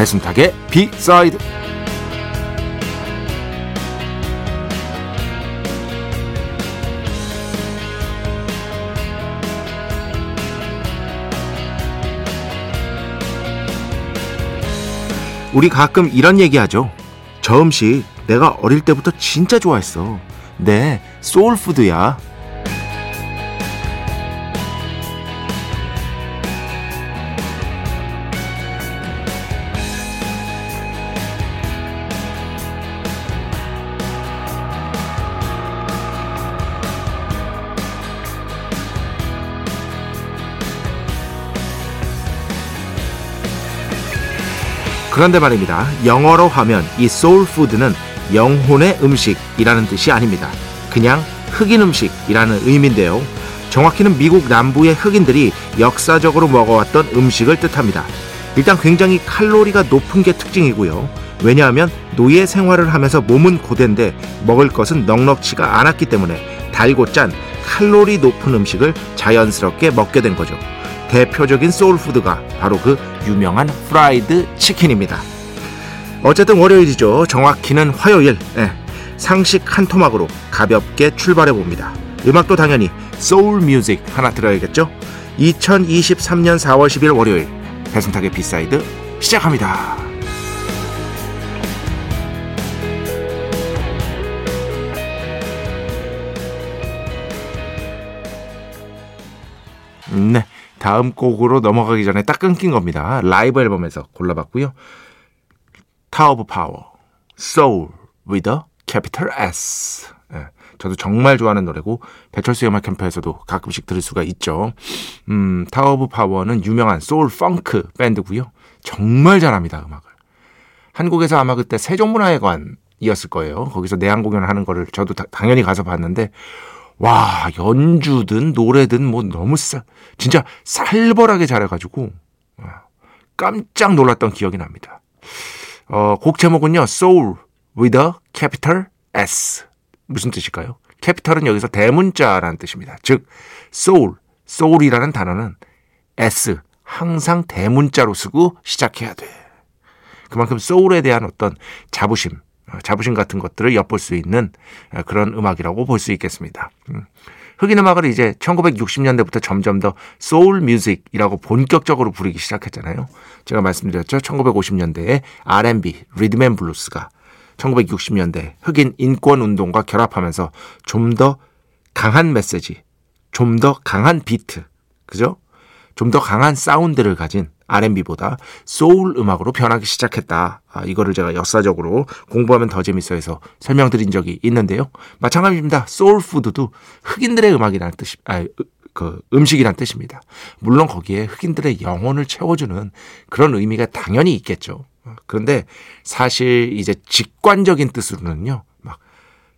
배순탁의 비사이드 우리 가끔 이런 얘기하죠. 저 음식 내가 어릴 때부터 진짜 좋아했어. 네, 소울푸드야. 그런데 말입니다. 영어로 하면 이 소울푸드는 영혼의 음식이라는 뜻이 아닙니다. 그냥 흑인 음식이라는 의미인데요. 정확히는 미국 남부의 흑인들이 역사적으로 먹어왔던 음식을 뜻합니다. 일단 굉장히 칼로리가 높은 게 특징이고요. 왜냐하면 노예 생활을 하면서 몸은 고된데 먹을 것은 넉넉치가 않았기 때문에 달고 짠 칼로리 높은 음식을 자연스럽게 먹게 된 거죠. 대표적인 soul food가 바로 그 유명한 프라이드 치킨입니다. 어쨌든 월요일이죠. 정확히는 화요일. 네. 상식 한 토막으로 가볍게 출발해 봅니다. 음악도 당연히 soul music 하나 들어야겠죠? 2023년 4월 10일 월요일 배순탁의 B side 시작합니다. 네. 다음 곡으로 넘어가기 전에 딱 끊긴 겁니다. 라이브 앨범에서 골라봤고요. Tower of Power, Soul with a capital S. 예, 저도 정말 좋아하는 노래고 배철수 음악 캠프에서도 가끔씩 들을 수가 있죠. 음, Tower of Power는 유명한 soul funk 밴드고요. 정말 잘합니다, 음악을. 한국에서 아마 그때 세종문화회관이었을 거예요. 거기서 내한 공연을 하는 거를 저도 다, 당연히 가서 봤는데 와, 연주든 노래든 뭐 너무 쌀, 진짜 살벌하게 잘해가지고, 깜짝 놀랐던 기억이 납니다. 어, 곡 제목은요, Soul with a capital S. 무슨 뜻일까요? 캐피탈은 여기서 대문자라는 뜻입니다. 즉, soul, soul이라는 단어는 S, 항상 대문자로 쓰고 시작해야 돼. 그만큼 soul에 대한 어떤 자부심, 어, 자부심 같은 것들을 엿볼 수 있는 어, 그런 음악이라고 볼 수 있겠습니다. 음. 흑인 음악을 이제 1960년대부터 점점 더 soul music이라고 본격적으로 부르기 시작했잖아요. 제가 말씀드렸죠. 1950년대에 R&B, rhythm and blues가 1960년대 흑인 인권 운동과 결합하면서 좀 더 강한 메시지, 좀 더 강한 비트, 그죠? 좀 더 강한 사운드를 가진 R&B보다 소울 음악으로 변하기 시작했다. 아, 이거를 제가 역사적으로 공부하면 더 재밌어 해서 설명드린 적이 있는데요. 마찬가지입니다. 소울 푸드도 흑인들의 음악이라는 뜻이, 아, 그 음식이란 뜻입니다. 물론 거기에 흑인들의 영혼을 채워주는 그런 의미가 당연히 있겠죠. 그런데 사실 이제 직관적인 뜻으로는요, 막,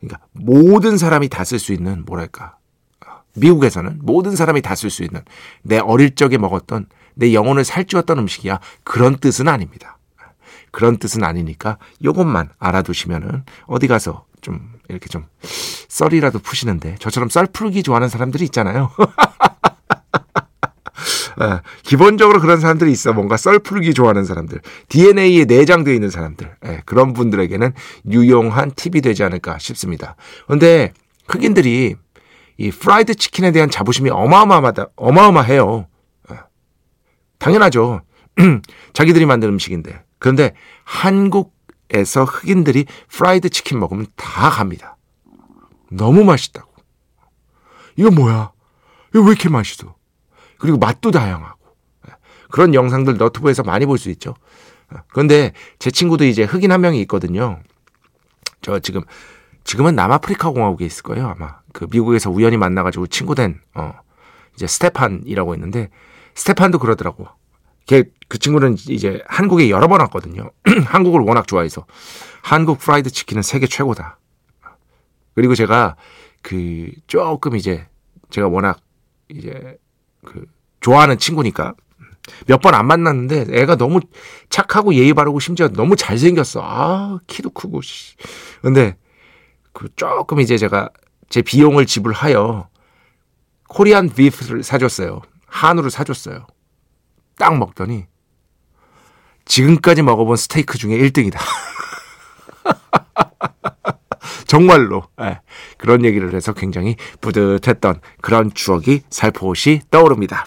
그러니까 모든 사람이 다 쓸 수 있는 뭐랄까, 미국에서는 모든 사람이 다 쓸 수 있는 내 어릴 적에 먹었던 내 영혼을 살찌웠던 음식이야. 그런 뜻은 아닙니다. 그런 뜻은 아니니까 요것만 알아두시면은 어디 가서 좀 이렇게 좀 썰이라도 푸시는데 저처럼 썰 풀기 좋아하는 사람들이 있잖아요. 아, 기본적으로 그런 사람들이 있어. 뭔가 썰 풀기 좋아하는 사람들. DNA에 내장되어 있는 사람들. 예, 그런 분들에게는 유용한 팁이 되지 않을까 싶습니다. 근데 흑인들이 이 프라이드 치킨에 대한 자부심이 어마어마하다, 어마어마해요. 당연하죠. 자기들이 만든 음식인데. 그런데 한국에서 흑인들이 프라이드 치킨 먹으면 다 갑니다. 너무 맛있다고. 이거 뭐야? 이거 왜 이렇게 맛있어? 그리고 맛도 다양하고. 그런 영상들 너튜브에서 많이 볼 수 있죠. 그런데 제 친구도 이제 흑인 한 명이 있거든요. 저 지금 지금은 남아프리카 공화국에 있을 거예요 아마 그 미국에서 우연히 만나가지고 친구 된 어, 이제 스테판이라고 있는데 스테판도 그러더라고. 걔 그 친구는 이제 한국에 여러 번 왔거든요. 한국을 워낙 좋아해서 한국 프라이드 치킨은 세계 최고다. 그리고 제가 그 조금 이제 제가 워낙 이제 그 좋아하는 친구니까 몇 번 안 만났는데 애가 너무 착하고 예의 바르고 심지어 너무 잘생겼어. 아, 키도 크고 씨. 근데 그 조금 이제 제가 제 비용을 지불하여 코리안 비프를 사줬어요. 한우를 사줬어요. 딱 먹더니 지금까지 먹어본 스테이크 중에 1등이다. 정말로 네, 그런 얘기를 해서 굉장히 뿌듯했던 그런 추억이 살포시 떠오릅니다.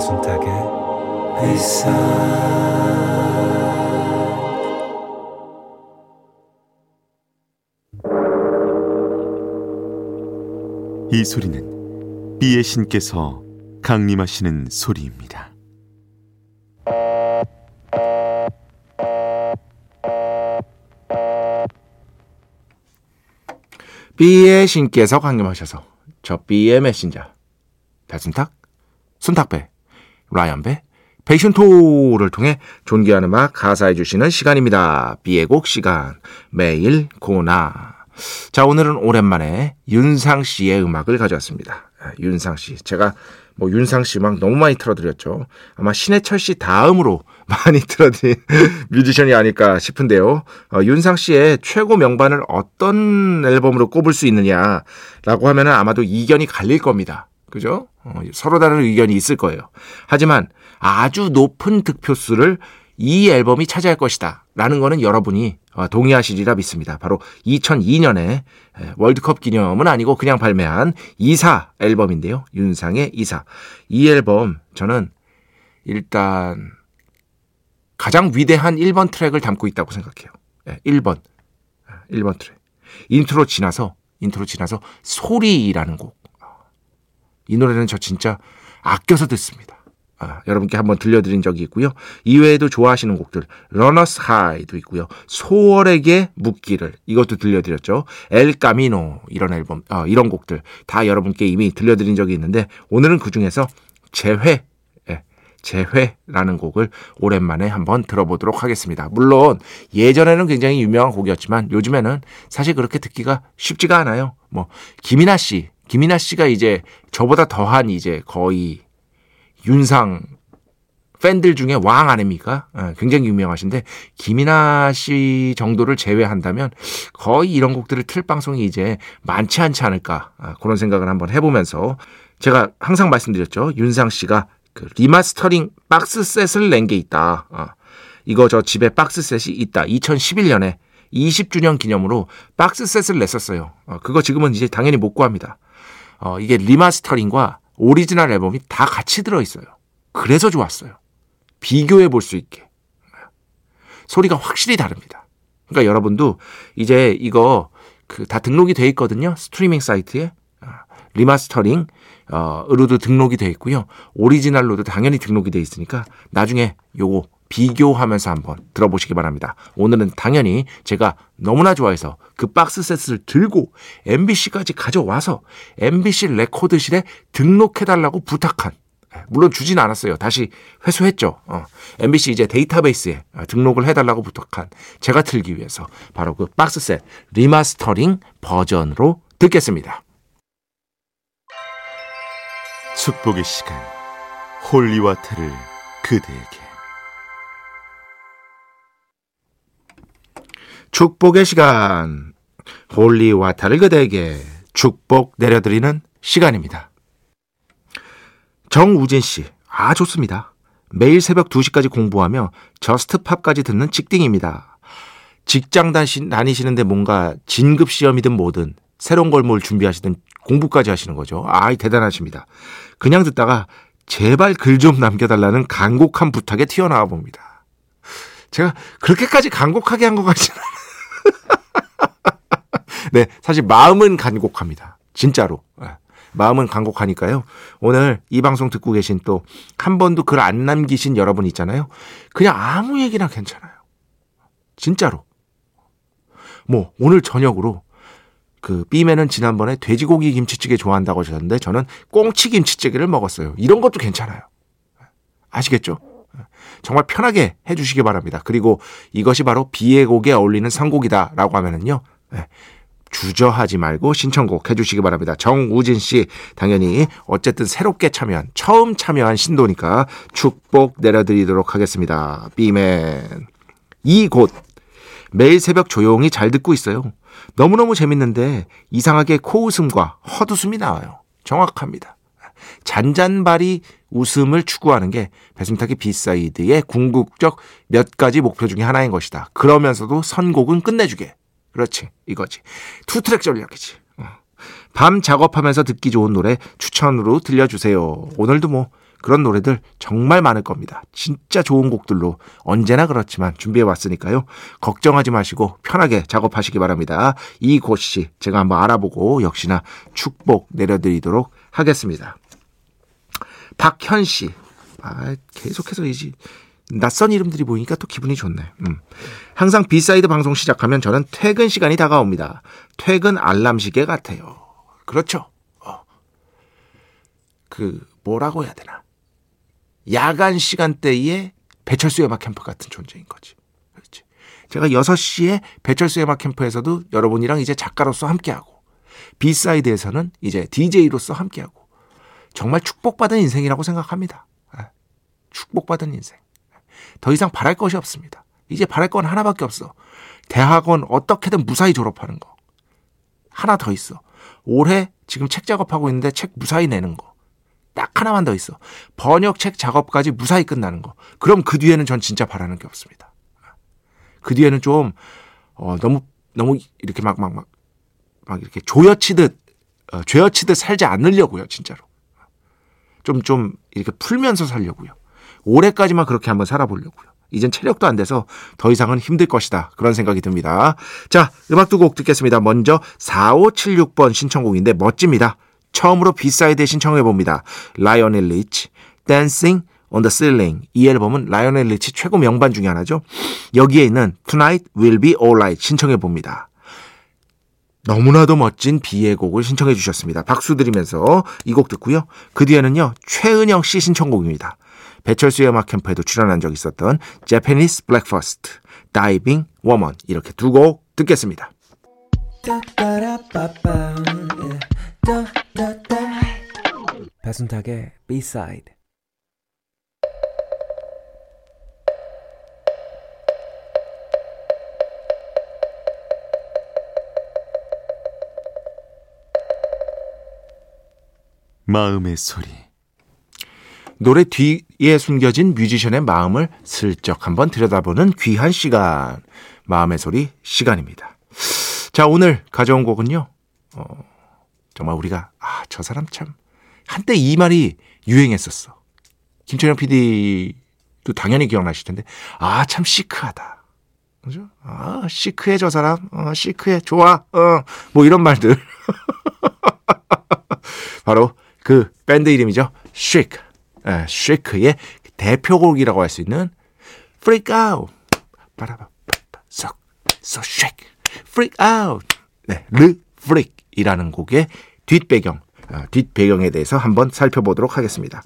배순탁의 회사 이 소리는 비의 신께서 강림하시는 소리입니다. B의 신께서 강림하셔서 저 B의 메신저. 배순탁, 순탁배, 라이언배, 페이션토를 통해 존귀한 음악 하사해 주시는 시간입니다. B의 곡 시간 매일 고나 자 오늘은 오랜만에 윤상 씨의 음악을 가져왔습니다. 아, 윤상 씨 제가 뭐 윤상 씨 막 너무 많이 틀어드렸죠. 아마 신해철 씨 다음으로 많이 틀어드린 뮤지션이 아닐까 싶은데요. 어, 윤상 씨의 최고 명반을 어떤 앨범으로 꼽을 수 있느냐라고 하면은 아마도 이견이 갈릴 겁니다. 그죠? 어, 서로 다른 의견이 있을 거예요. 하지만 아주 높은 득표수를 이 앨범이 차지할 것이다. 라는 거는 여러분이 어, 동의하시리라 믿습니다. 바로 2002년에 월드컵 기념은 아니고 그냥 발매한 이사 앨범인데요. 윤상의 이사. 이 앨범 저는 일단 가장 위대한 1번 트랙을 담고 있다고 생각해요. 1번. 1번 트랙. 인트로 지나서 인트로 지나서 소리라는 곡. 이 노래는 저 진짜 아껴서 듣습니다. 아, 여러분께 한번 들려드린 적이 있고요. 이외에도 좋아하시는 곡들 Runner's High도 있고요. 소월에게 묻기를 이것도 들려드렸죠. El Camino 이런 앨범 어, 이런 곡들 다 여러분께 이미 들려드린 적이 있는데 오늘은 그 중에서 재회 예, 재회라는 곡을 오랜만에 한번 들어보도록 하겠습니다. 물론 예전에는 굉장히 유명한 곡이었지만 요즘에는 사실 그렇게 듣기가 쉽지가 않아요. 뭐 김이나 씨, 김이나 씨가 이제 저보다 더한 이제 거의 윤상 팬들 중에 왕 아닙니까? 예, 굉장히 유명하신데 김이나 씨 정도를 제외한다면 거의 이런 곡들을 틀 방송이 이제 많지 않지 않을까 아, 그런 생각을 한번 해보면서 제가 항상 말씀드렸죠. 윤상 씨가 그 리마스터링 박스 셋을 낸 게 있다. 아, 이거 저 집에 박스 셋이 있다. 2011년에 20주년 기념으로 박스 셋을 냈었어요. 어, 그거 지금은 이제 당연히 못 구합니다. 어, 이게 리마스터링과 오리지널 앨범이 다 같이 들어있어요. 그래서 좋았어요. 비교해 볼 수 있게. 소리가 확실히 다릅니다. 그러니까 여러분도 이제 이거 그 다 등록이 돼 있거든요. 스트리밍 사이트에. 아, 리마스터링, 어, 으로도 등록이 돼 있고요. 오리지널로도 당연히 등록이 돼 있으니까 나중에 요거 비교하면서 한번 들어보시기 바랍니다. 오늘은 당연히 제가 너무나 좋아해서 그 박스 셋을 들고 MBC까지 가져와서 MBC 레코드실에 등록해달라고 부탁한 예, 물론 주진 않았어요. 다시 회수했죠. 어. MBC 이제 데이터베이스에 어, 등록을 해달라고 부탁한 제가 틀기 위해서 바로 그 박스셋 리마스터링 버전으로 듣겠습니다. 축복의 시간 holy water를 그대에게 축복의 시간 holy water를 그대에게 축복 내려드리는 시간입니다. 정우진 씨, 아 좋습니다. 매일 새벽 2시까지 공부하며 저스트팝까지 듣는 직딩입니다. 직장 다니시는데 뭔가 진급 시험이든 뭐든 새로운 걸 뭘 준비하시든 공부까지 하시는 거죠. 아이 대단하십니다. 그냥 듣다가 제발 글 좀 남겨달라는 간곡한 부탁에 튀어나와 봅니다. 제가 그렇게까지 간곡하게 한 것 같지는 네, 사실 마음은 간곡합니다. 진짜로. 네, 마음은 간곡하니까요. 오늘 이 방송 듣고 계신 또 한 번도 글 안 남기신 여러분 있잖아요. 그냥 아무 얘기나 괜찮아요. 진짜로. 뭐 오늘 저녁으로 그 B맨은 지난번에 돼지고기 김치찌개 좋아한다고 하셨는데 저는 꽁치 김치찌개를 먹었어요. 이런 것도 괜찮아요. 아시겠죠? 정말 편하게 해주시기 바랍니다. 그리고 이것이 바로 비의 곡에 어울리는 선곡이다라고 하면은요. 네, 주저하지 말고 신청곡 해주시기 바랍니다. 정우진 씨, 당연히 어쨌든 새롭게 참여한, 처음 참여한 신도니까 축복 내려드리도록 하겠습니다. 비맨. 이곳. 매일 새벽 조용히 잘 듣고 있어요. 너무너무 재밌는데 이상하게 코웃음과 헛웃음이 나와요. 정확합니다. 잔잔바리 웃음을 추구하는 게 배순탁의 B side의 궁극적 몇 가지 목표 중의 하나인 것이다. 그러면서도 선곡은 끝내주게. 그렇지. 이거지. 투트랙 전략이지. 어. 밤 작업하면서 듣기 좋은 노래 추천으로 들려주세요. 오늘도 뭐 그런 노래들 정말 많을 겁니다. 진짜 좋은 곡들로 언제나 그렇지만 준비해 왔으니까요. 걱정하지 마시고 편하게 작업하시기 바랍니다. 이 곳이 제가 한번 알아보고 역시나 축복 내려드리도록 하겠습니다. 박현 씨. 아, 계속해서 이제 낯선 이름들이 보이니까 또 기분이 좋네. 음. 항상 B side 방송 시작하면 저는 퇴근 시간이 다가옵니다. 퇴근 알람 시계 같아요. 그렇죠. 어. 그 뭐라고 해야 되나? 야간 시간대에 배철수의 음악 캠프 같은 존재인 거지. 그렇지. 제가 6시에 배철수의 음악 캠프에서도 여러분이랑 이제 작가로서 함께하고 비사이드에서는 이제 DJ로서 함께하고 정말 축복받은 인생이라고 생각합니다. 예. 축복받은 인생. 더 이상 바랄 것이 없습니다. 이제 바랄 건 하나밖에 없어. 대학원 어떻게든 무사히 졸업하는 거. 하나 더 있어. 올해 지금 책 작업하고 있는데 책 무사히 내는 거. 딱 하나만 더 있어. 번역 책 작업까지 무사히 끝나는 거. 그럼 그 뒤에는 전 진짜 바라는 게 없습니다. 그 뒤에는 좀, 어, 너무, 너무 이렇게 막, 막, 막, 막 이렇게 조여치듯, 어, 죄어치듯 살지 않으려고요, 진짜로. 좀, 좀 이렇게 풀면서 살려고요. 올해까지만 그렇게 한번 살아보려고요. 이젠 체력도 안 돼서 더 이상은 힘들 것이다. 그런 생각이 듭니다. 자, 음악 두 곡 듣겠습니다. 먼저 4576번 신청곡인데 멋집니다. 처음으로 B side에 신청해 봅니다. 라이오넬 리치, Dancing on the Ceiling. 이 앨범은 라이오넬 리치 최고 명반 중에 하나죠. 여기에 있는 Tonight Will Be Alright 신청해 봅니다. 너무나도 멋진 비의 곡을 신청해 주셨습니다. 박수 드리면서 이 곡 듣고요. 그 뒤에는요. 최은영 씨 신청곡입니다. 배철수의 음악 캠프에도 출연한 적이 있었던 Japanese Breakfast, Diving Woman 이렇게 두 곡 듣겠습니다. 배순탁의 B-side 마음의 소리 노래 뒤에 숨겨진 뮤지션의 마음을 슬쩍 한번 들여다보는 귀한 시간. 마음의 소리 시간입니다. 자, 오늘 가져온 곡은요. 어, 정말 우리가, 아, 저 사람 참. 한때 이 말이 유행했었어. 김철영 PD도 당연히 기억나실 텐데, 아, 참 시크하다. 그죠? 아, 시크해, 저 사람. 어, 시크해. 좋아. 어, 뭐 이런 말들. 바로 그 밴드 이름이죠. 시크. 에, Chic의 대표곡이라고 할 수 있는 Freak Out. 바라바 so so shake. Freak Out. 네, Le Freak이라는 곡의 뒷배경, 어, 뒷배경에 대해서 한번 살펴보도록 하겠습니다.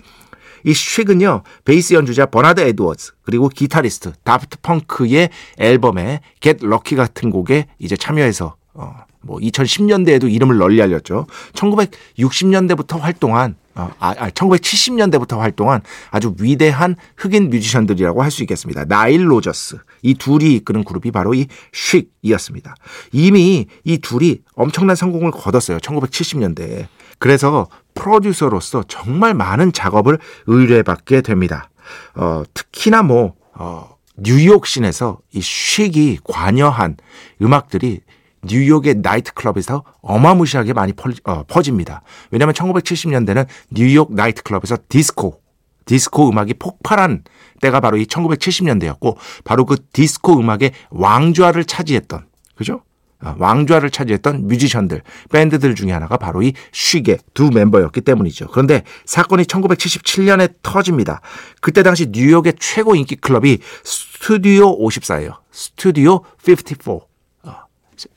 이 Chic은요, 베이스 연주자 버나드 에드워즈, 그리고 기타리스트 다프트 펑크의 앨범에 Get Lucky 같은 곡에 이제 참여해서, 어, 뭐 2010년대에도 이름을 널리 알렸죠. 1960년대부터 활동한 어, 아, 아, 1970년대부터 활동한 아주 위대한 흑인 뮤지션들이라고 할 수 있겠습니다. 나일 로저스. 이 둘이 이끄는 그룹이 바로 이 쉭이었습니다. 이미 이 둘이 엄청난 성공을 거뒀어요. 1970년대에. 그래서 프로듀서로서 정말 많은 작업을 의뢰받게 됩니다. 어, 특히나 뭐, 어, 뉴욕 신에서 이 쉭이 관여한 음악들이 뉴욕의 나이트클럽에서 어마무시하게 많이 어, 퍼집니다. 왜냐하면 1970년대는 뉴욕 나이트클럽에서 디스코, 디스코 음악이 폭발한 때가 바로 이 1970년대였고 바로 그 디스코 음악의 왕좌를 차지했던 그죠? 어, 왕좌를 차지했던 뮤지션들, 밴드들 중에 하나가 바로 이 쉬게 두 멤버였기 때문이죠. 그런데 사건이 1977년에 터집니다. 그때 당시 뉴욕의 최고 인기 클럽이 스튜디오 54예요. 스튜디오 54.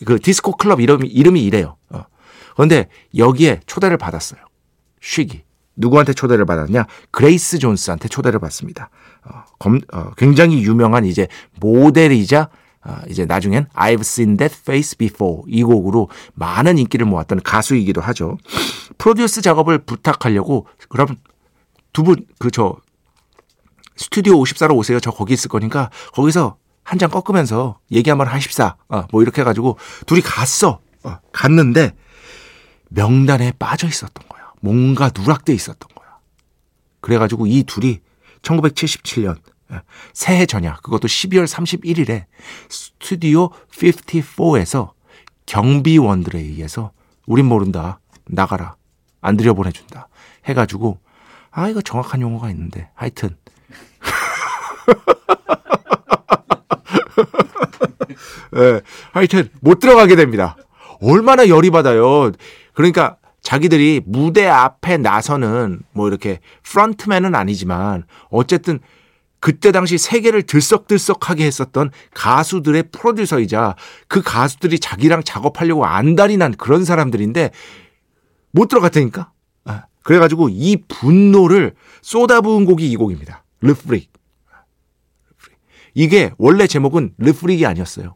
그 디스코 클럽 이름이, 이름이 이래요. 어. 그런데 여기에 초대를 받았어요. 쉬기. 누구한테 초대를 받았냐? 그레이스 존스한테 초대를 받습니다. 어, 검, 어, 굉장히 유명한 이제 모델이자 어, 이제 나중엔 I've seen that face before 이 곡으로 많은 인기를 모았던 가수이기도 하죠. produce 작업을 부탁하려고 그럼 두 분 그 저 스튜디오 54로 오세요. 저 거기 있을 거니까 거기서 한 장 꺾으면서 얘기 한번 하십시다. 어, 뭐 이렇게 해가지고 둘이 갔어. 어, 갔는데 명단에 빠져 있었던 거야. 뭔가 누락돼 있었던 거야. 그래가지고 이 둘이 1977년 예, 새해 전야 그것도 12월 31일에 스튜디오 54에서 경비원들에 의해서 우린 모른다. 나가라. 안 들여보내준다. 해가지고 아 이거 정확한 용어가 있는데 하여튼 예, 하여튼 못 들어가게 됩니다. 얼마나 열이 받아요. 그러니까 자기들이 무대 앞에 나서는 뭐 이렇게 프런트맨은 아니지만 어쨌든 그때 당시 세계를 들썩들썩하게 했었던 가수들의 프로듀서이자 그 가수들이 자기랑 작업하려고 안달이 난 그런 사람들인데 못 들어갔다니까. 예. 그래가지고 이 분노를 쏟아부은 곡이 이 곡입니다. 르프릭. 이게 원래 제목은 Le Freak이 아니었어요.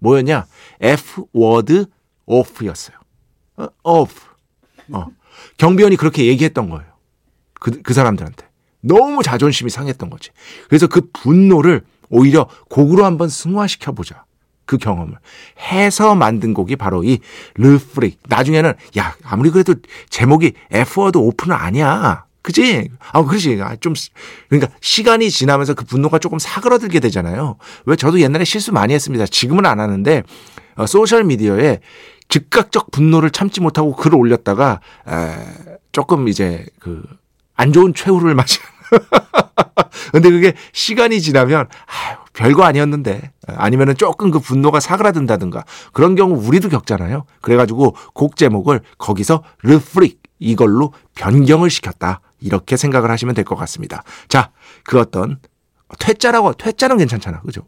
뭐였냐? F word off였어요. 어, off. 어. 경비원이 그렇게 얘기했던 거예요. 그, 그 사람들한테. 너무 자존심이 상했던 거지. 그래서 그 분노를 오히려 곡으로 한번 승화시켜 보자. 그 경험을 해서 만든 곡이 바로 이 Le Freak. 나중에는 야 아무리 그래도 제목이 F 워드 오프는 아니야. 그지? 아, 그렇지. 아, 좀, 그러니까 시간이 지나면서 그 분노가 조금 사그러들게 되잖아요. 왜 저도 옛날에 실수 많이 했습니다. 지금은 안 하는데, 어, 소셜미디어에 즉각적 분노를 참지 못하고 글을 올렸다가, 에, 조금 이제 그, 안 좋은 최후를 맞이 근데 그게 시간이 지나면, 아유, 별거 아니었는데, 아니면은 조금 그 분노가 사그라든다든가, 그런 경우 우리도 겪잖아요. 그래가지고 곡 제목을 거기서 르프릭, 이걸로 변경을 시켰다. 이렇게 생각을 하시면 될 것 같습니다. 자, 그 어떤 퇴짜라고 퇴짜는 괜찮잖아. 그죠?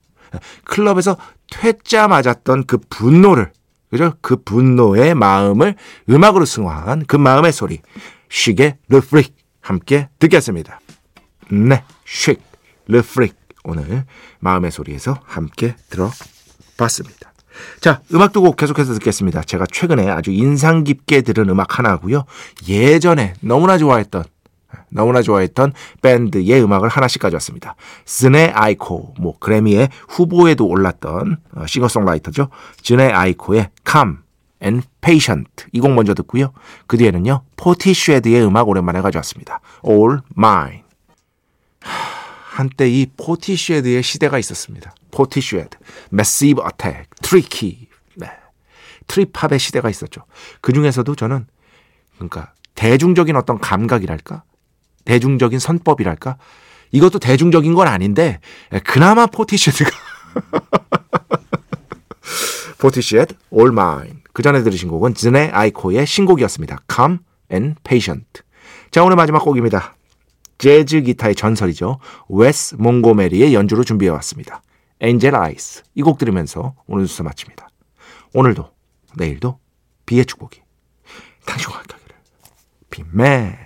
클럽에서 퇴짜 맞았던 그 분노를 그죠? 그 분노의 마음을 음악으로 승화한 그 마음의 소리. 쉬게 르프릭 함께 듣겠습니다. 네, 쉬 르프릭 오늘 마음의 소리에서 함께 들어봤습니다. 자, 음악 두 곡 계속해서 듣겠습니다. 제가 최근에 아주 인상 깊게 들은 음악 하나고요. 예전에 너무나 좋아했던 너무나 좋아했던 밴드의 음악을 하나씩 가져왔습니다. 즈네 아이코, 뭐 그래미의 후보에도 올랐던 어, 싱어송라이터죠. 즈네 아이코의 Calm and Patient 이 곡 먼저 듣고요. 그 뒤에는요 포티쉐드의 음악 오랜만에 가져왔습니다. All Mine. 한때 이 포티쉐드의 시대가 있었습니다. 포티쉐드, Massive Attack, Tricky, 네. trip hop의 시대가 있었죠. 그 중에서도 저는 그러니까 대중적인 어떤 감각이랄까 대중적인 선법이랄까? 이것도 대중적인 건 아닌데 그나마 포티쉐드가 포티쉐드 All Mine 그 전에 들으신 곡은 즈네 아이코의 신곡이었습니다. Calm and Patient 자 오늘 마지막 곡입니다. 재즈 기타의 전설이죠. 웨스 몽고메리의 연주로 준비해왔습니다. Angel Eyes 이곡 들으면서 오늘 뉴스 마칩니다. 오늘도 내일도 비의 축복이 당신과 함께 하기를 비맨